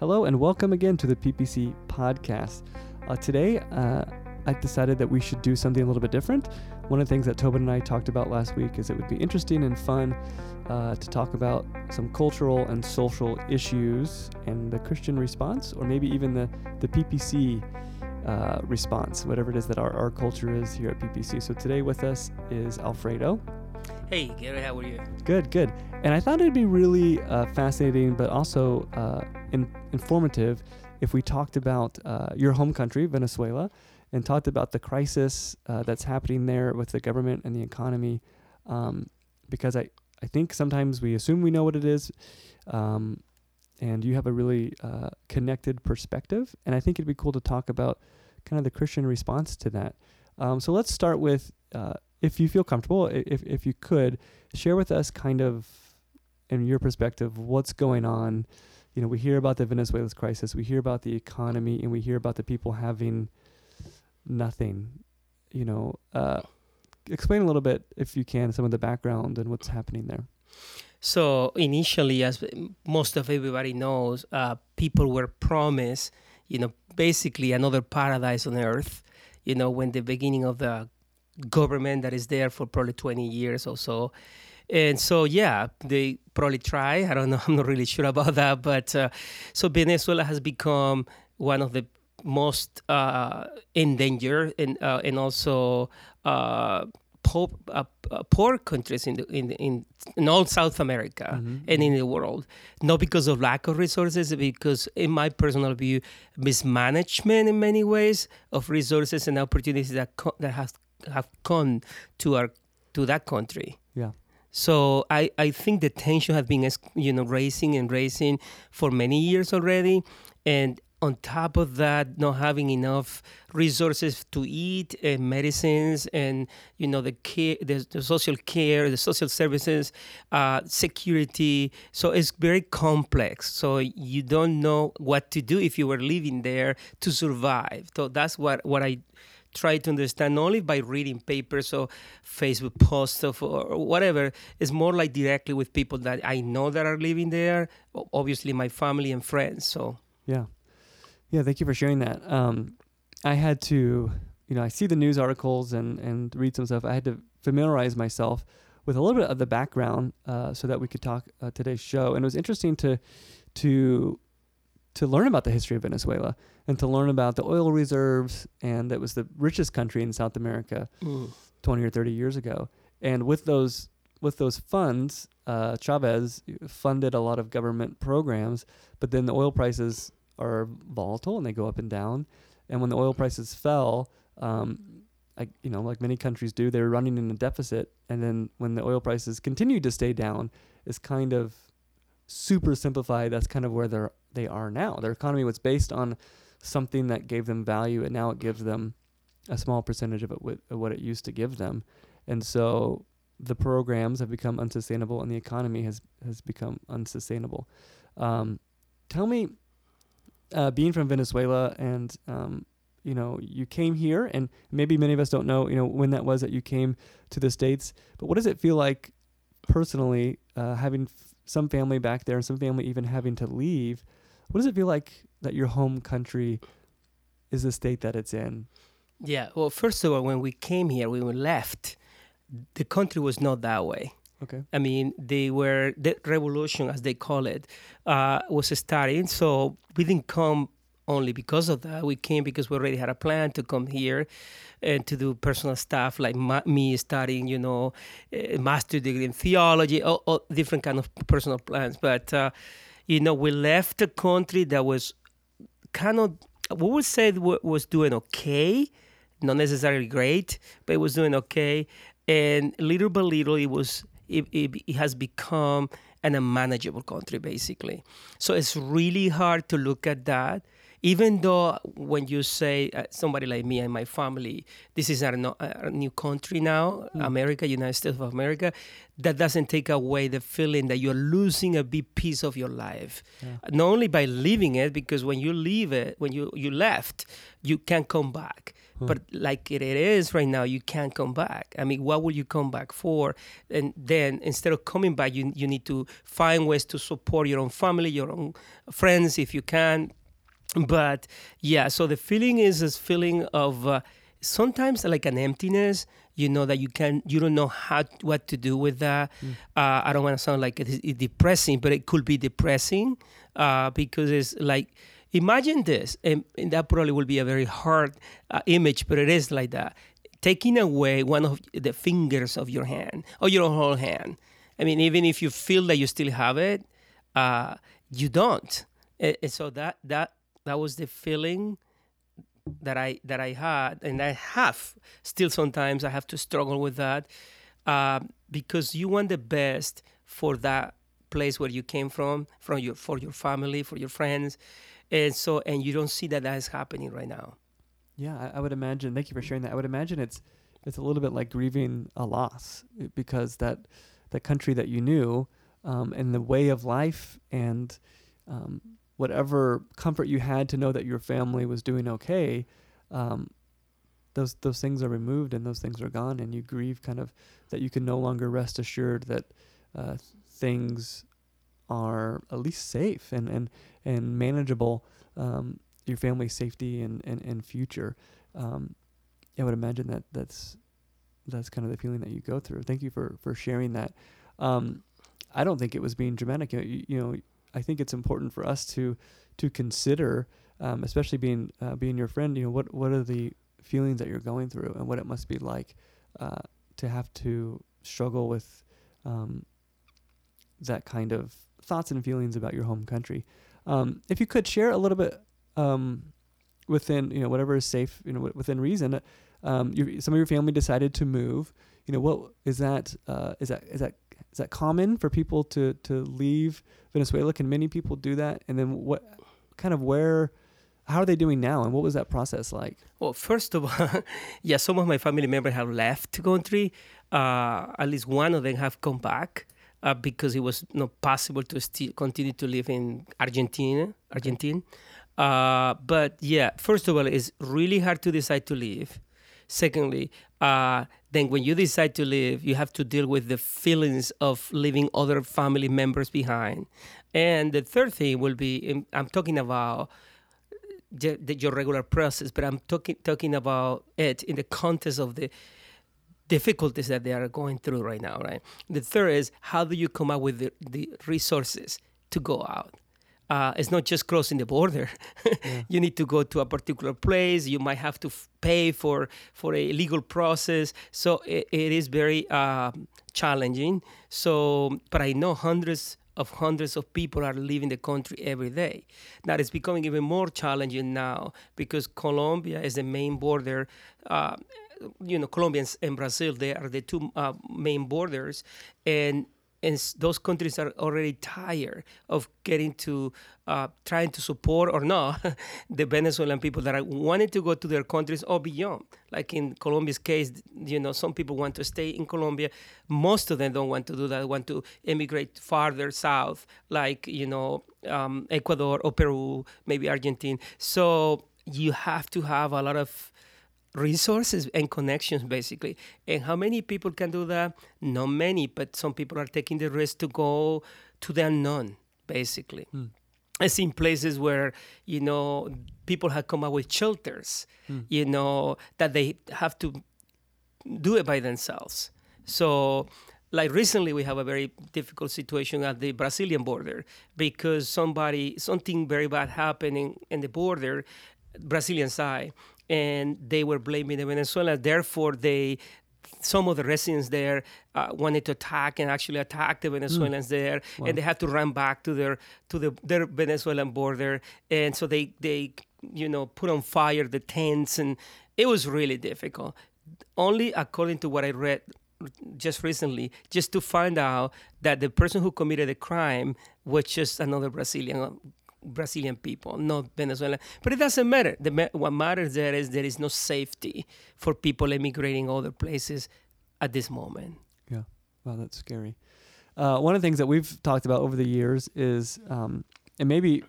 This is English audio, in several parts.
Hello, and welcome again to the PPC podcast. Uh, today, uh, I decided that we should do something a little bit different. One of the things that Tobin and I talked about last week is it would be interesting and fun uh, to talk about some cultural and social issues and the Christian response, or maybe even the, the PPC uh, response, whatever it is that our, our culture is here at PPC. So today with us is Alfredo. Hey, Gary, how are you? Good, good. And I thought it'd be really uh, fascinating, but also uh, in, informative if we talked about uh, your home country, Venezuela, and talked about the crisis uh, that's happening there with the government and the economy. Um, because I, I think sometimes we assume we know what it is, um, and you have a really uh, connected perspective. And I think it'd be cool to talk about kind of the Christian response to that. Um, so let's start with, uh, if you feel comfortable, if, if you could, share with us kind of, in your perspective, what's going on you know, we hear about the Venezuela's crisis, we hear about the economy, and we hear about the people having nothing. You know, uh, explain a little bit, if you can, some of the background and what's happening there. So initially, as most of everybody knows, uh, people were promised, you know, basically another paradise on earth. You know, when the beginning of the government that is there for probably 20 years or so and so, yeah, they probably try. I don't know. I'm not really sure about that. But uh, so Venezuela has become one of the most uh, endangered and uh, and also uh, poor, uh, uh, poor countries in, the, in, in in all South America mm-hmm. and in the world. Not because of lack of resources, because in my personal view, mismanagement in many ways of resources and opportunities that co- that have have come to our to that country. Yeah. So I, I think the tension has been you know raising and raising for many years already, and on top of that, not having enough resources to eat and medicines and you know the care, the, the social care, the social services, uh, security. So it's very complex. So you don't know what to do if you were living there to survive. So that's what what I try to understand not only by reading papers or Facebook posts or whatever. It's more like directly with people that I know that are living there. Obviously, my family and friends. So yeah, yeah. Thank you for sharing that. Um, I had to, you know, I see the news articles and and read some stuff. I had to familiarize myself with a little bit of the background uh, so that we could talk uh, today's show. And it was interesting to to to learn about the history of Venezuela and to learn about the oil reserves. And that was the richest country in South America mm. 20 or 30 years ago. And with those with those funds, uh, Chavez funded a lot of government programs, but then the oil prices are volatile and they go up and down. And when the oil prices fell, um, I, you know, like many countries do, they were running in a deficit. And then when the oil prices continued to stay down, it's kind of super simplified. That's kind of where they're they are now. Their economy was based on something that gave them value, and now it gives them a small percentage of, it, of what it used to give them. And so the programs have become unsustainable, and the economy has has become unsustainable. Um, tell me, uh, being from Venezuela, and um, you know, you came here, and maybe many of us don't know, you know, when that was that you came to the states. But what does it feel like personally, uh, having f- some family back there, and some family even having to leave? What does it feel like that your home country is the state that it's in? Yeah. Well, first of all, when we came here, when we left, the country was not that way. Okay. I mean, they were the revolution, as they call it, uh, was starting. So we didn't come only because of that. We came because we already had a plan to come here and to do personal stuff like ma- me studying, you know, a master degree in theology, all, all different kind of personal plans. But uh, you know, we left a country that was kind of, we would say was doing okay, not necessarily great, but it was doing okay. And little by little, it was, it, it, it has become an unmanageable country, basically. So it's really hard to look at that even though when you say uh, somebody like me and my family, this is our, no, our new country now, Mm. America, United States of America, that doesn't take away the feeling that you're losing a big piece of your life. Yeah. Not only by leaving it, because when you leave it, when you, you left, you can't come back. Hmm. But like it, it is right now, you can't come back. I mean, what will you come back for? And then instead of coming back, you, you need to find ways to support your own family, your own friends if you can. But yeah, so the feeling is this feeling of uh, sometimes like an emptiness. You know that you can you don't know how what to do with that. Mm. Uh, I don't want to sound like it is depressing, but it could be depressing uh, because it's like imagine this, and, and that probably will be a very hard uh, image, but it is like that. Taking away one of the fingers of your hand or your whole hand. I mean, even if you feel that you still have it, uh, you don't. And, and so that that that was the feeling that I that I had, and I have still. Sometimes I have to struggle with that uh, because you want the best for that place where you came from, from your for your family, for your friends, and so and you don't see that that is happening right now. Yeah, I, I would imagine. Thank you for sharing that. I would imagine it's it's a little bit like grieving a loss uh, because that that country that you knew um, and the way of life and um, whatever comfort you had to know that your family was doing okay, um, those those things are removed and those things are gone, and you grieve kind of that you can no longer rest assured that uh, things are at least safe and and and manageable. Um, your family's safety and, and, and future. Um, I would imagine that that's that's kind of the feeling that you go through. Thank you for for sharing that. Um, I don't think it was being dramatic. You you, know, I think it's important for us to to consider, um, especially being uh, being your friend. You know, what what are the feelings that you're going through and what it must be like uh, to have to struggle with um, that kind of thoughts and feelings about your home country. Um, if you could share a little bit um, within you know whatever is safe you know wi- within reason. Um, your, some of your family decided to move. You know what is that? Uh, is that is that is that common for people to to leave Venezuela? Can many people do that? And then what kind of where? How are they doing now? And what was that process like? Well, first of all, yeah, some of my family members have left the country. Uh, at least one of them have come back uh, because it was not possible to still continue to live in Argentina. Argentina. Uh, but yeah, first of all, it's really hard to decide to leave. Secondly, uh, then when you decide to leave, you have to deal with the feelings of leaving other family members behind. And the third thing will be um, I'm talking about your regular process, but I'm talking talking about it in the context of the difficulties that they are going through right now, right? The third is how do you come up with the, the resources to go out? Uh, it's not just crossing the border. you need to go to a particular place. You might have to f- pay for for a legal process. So it, it is very uh, challenging. So, but I know hundreds of hundreds of people are leaving the country every day. That is becoming even more challenging now because Colombia is the main border. Uh, you know, Colombians and- and Brazil, they are the two uh, main borders, and and those countries are already tired of getting to uh, trying to support or not the Venezuelan people that are wanting to go to their countries or beyond. Like in Colombia's case, you know, some people want to stay in Colombia. Most of them don't want to do that. Want to emigrate farther south, like you know, um, Ecuador or Peru, maybe Argentina. So you have to have a lot of resources and connections basically. And how many people can do that? Not many but some people are taking the risk to go to the unknown basically. Hmm. I've seen places where you know people have come up with shelters hmm. you know that they have to do it by themselves. So like recently we have a very difficult situation at the brazilian border because somebody something very bad happening in the border brazilian side and they were blaming the venezuela therefore they some of the residents there uh, wanted to attack and actually attack the Venezuelans there, and they had to run back to their to the their Venezuelan border, and so they they you know put on fire the tents, and it was really difficult. Only according to what I read just recently, just to find out that the person who committed the crime was just another Brazilian Brazilian people, not Venezuelan. But it doesn't matter. The, what matters there is there is no safety for people emigrating other places at this moment. Yeah, wow, that's scary. Uh, one of the things that we've talked about over the years is, um, and maybe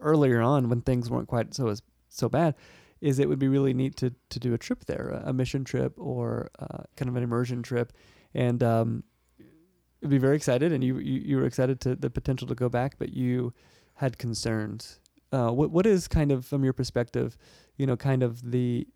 earlier on when things weren't quite so as so bad, is it would be really neat to to do a trip there, a mission trip or uh, kind of an immersion trip, and um, would be very excited, and you, you you were excited to the potential to go back, but you had concerns. Uh, what what is kind of from your perspective, you know, kind of the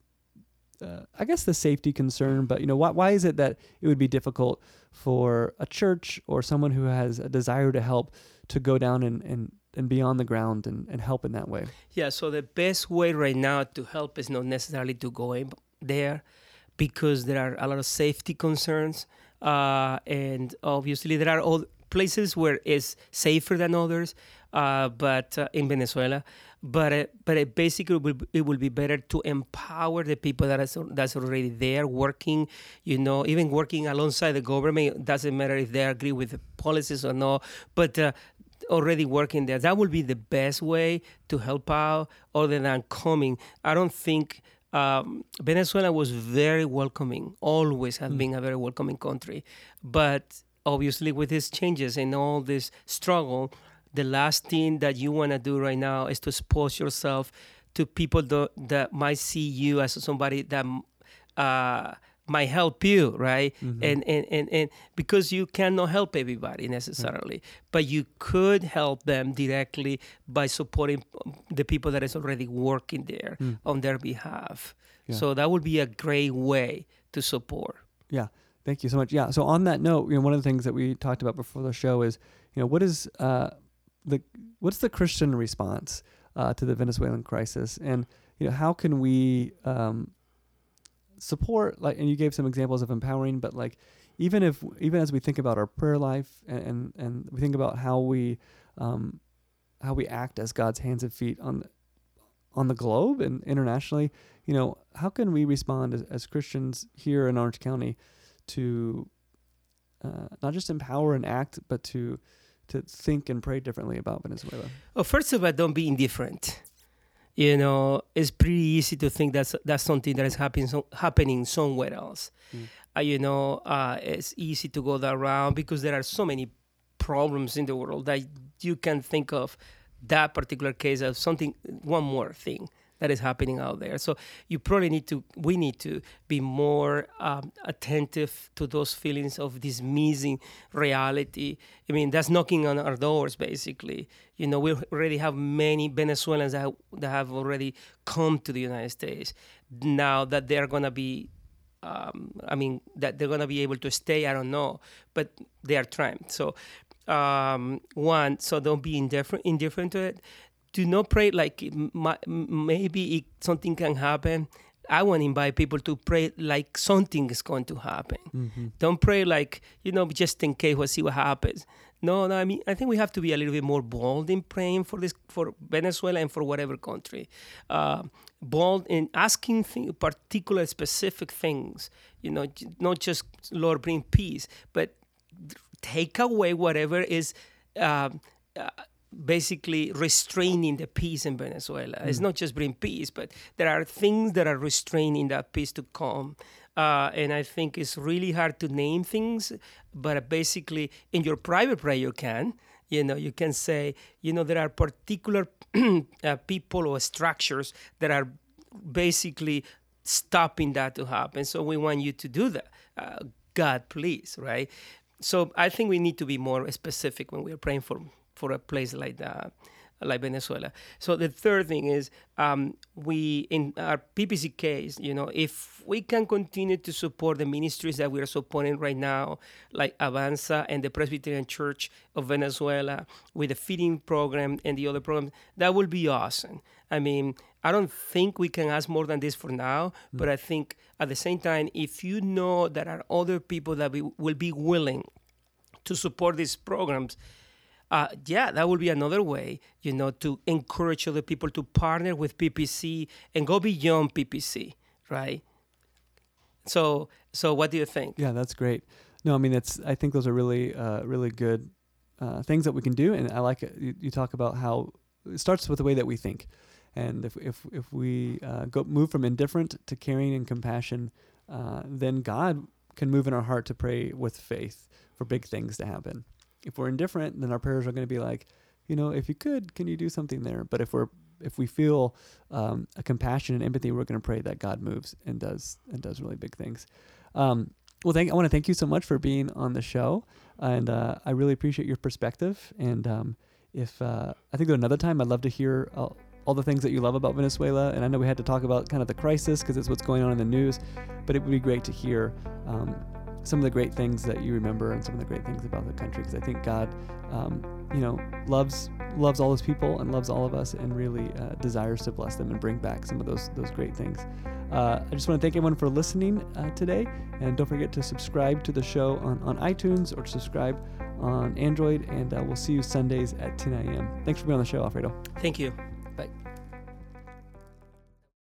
uh, I guess the safety concern, but you know, why why is it that it would be difficult for a church or someone who has a desire to help to go down and and, and be on the ground and, and help in that way? Yeah, so the best way right now to help is not necessarily to go in there because there are a lot of safety concerns uh, and obviously there are all places where it's safer than others. Uh, but uh, in Venezuela, but uh, but it basically will, it will be better to empower the people that is that's already there working. You know, even working alongside the government doesn't matter if they agree with the policies or not, but. Uh, already working there that will be the best way to help out other than coming i don't think um, Venezuela was very welcoming, always has mm. been a very welcoming country. But obviously, with these changes and all this struggle, the last thing that you want to do right now is to expose yourself to people that, that might see you as somebody that uh, might help you, right? Mm-hmm. And, and, and, and because you cannot help everybody necessarily, mm-hmm. but you could help them directly by supporting the people that is already working there mm. on their behalf. Yeah. So that would be a great way to support. Yeah. Thank you so much. Yeah. So on that note, you know, one of the things that we talked about before the show is, you know, what is uh, the what's the Christian response uh, to the Venezuelan crisis, and you know, how can we um, support like and you gave some examples of empowering but like even if even as we think about our prayer life and and, and we think about how we um, how we act as God's hands and feet on on the globe and internationally you know how can we respond as, as Christians here in Orange County to uh, not just empower and act but to to think and pray differently about Venezuela well first of all don't be indifferent you know, it's pretty easy to think that's that's something that is happening so, happening somewhere else. Mm. Uh, you know, uh, it's easy to go that route because there are so many problems in the world that you can think of that particular case as something one more thing that is happening out there. So you probably need to, we need to be more um, attentive to those feelings of dismissing reality. I mean, that's knocking on our doors, basically. You know, we already have many Venezuelans that, that have already come to the United States. Now that they're going to be um, I mean, that they're going to be able to stay, I don't know, but they are trying. So, um, one, so don't be indifferent, indifferent to it do not pray like maybe it, something can happen. I want to invite people to pray like something is going to happen. Mm-hmm. Don't pray like, you know, just in case we'll see what happens. No, no, I mean, I think we have to be a little bit more bold in praying for this, for Venezuela and for whatever country. Uh, bold in asking th- particular specific things, you know, not just, Lord, bring peace, but take away whatever is. Uh, uh, basically restraining the peace in Venezuela. Mm. It's not just bring peace, but there are things that are restraining that peace to come. Uh, and I think it's really hard to name things, but basically, in your private prayer, you can. You know, you can say, you know, there are particular uh, people or structures that are basically stopping that to happen. So we want you to do that. Uh, God, please, right? So I think we need to be more specific when we are praying for for a place like that like Venezuela. So the third thing is um, we in our PPC case, you know, if we can continue to support the ministries that we are supporting right now, like Avanza and the Presbyterian Church of Venezuela, with the feeding program and the other programs, that will be awesome. I mean, I don't think we can ask more than this for now, mm-hmm. but I think at the same time, if you know there are other people that we will be willing to support these programs, uh, yeah, that would be another way, you know, to encourage other people to partner with PPC and go beyond PPC, right? So, so what do you think? Yeah, that's great. No, I mean, it's. I think those are really, uh, really good uh, things that we can do, and I like it. You, you talk about how it starts with the way that we think, and if if if we uh, go move from indifferent to caring and compassion, uh, then God can move in our heart to pray with faith for big things to happen. If we're indifferent, then our prayers are going to be like, you know, if you could, can you do something there? But if we're if we feel um, a compassion and empathy, we're going to pray that God moves and does and does really big things. Um, well, thank I want to thank you so much for being on the show, and uh, I really appreciate your perspective. And um, if uh, I think another time, I'd love to hear all, all the things that you love about Venezuela. And I know we had to talk about kind of the crisis because it's what's going on in the news, but it would be great to hear um, some of the great things that you remember and some of the great things about the country because I think God, um, you know, loves loves all His people and loves all of us and really uh, desires to bless them and bring back some of those those great things. Uh, I just want to thank everyone for listening uh, today, and don't forget to subscribe to the show on, on iTunes or subscribe on Android, and uh, we'll see you Sundays at 10 a.m. Thanks for being on the show, Alfredo. Thank you.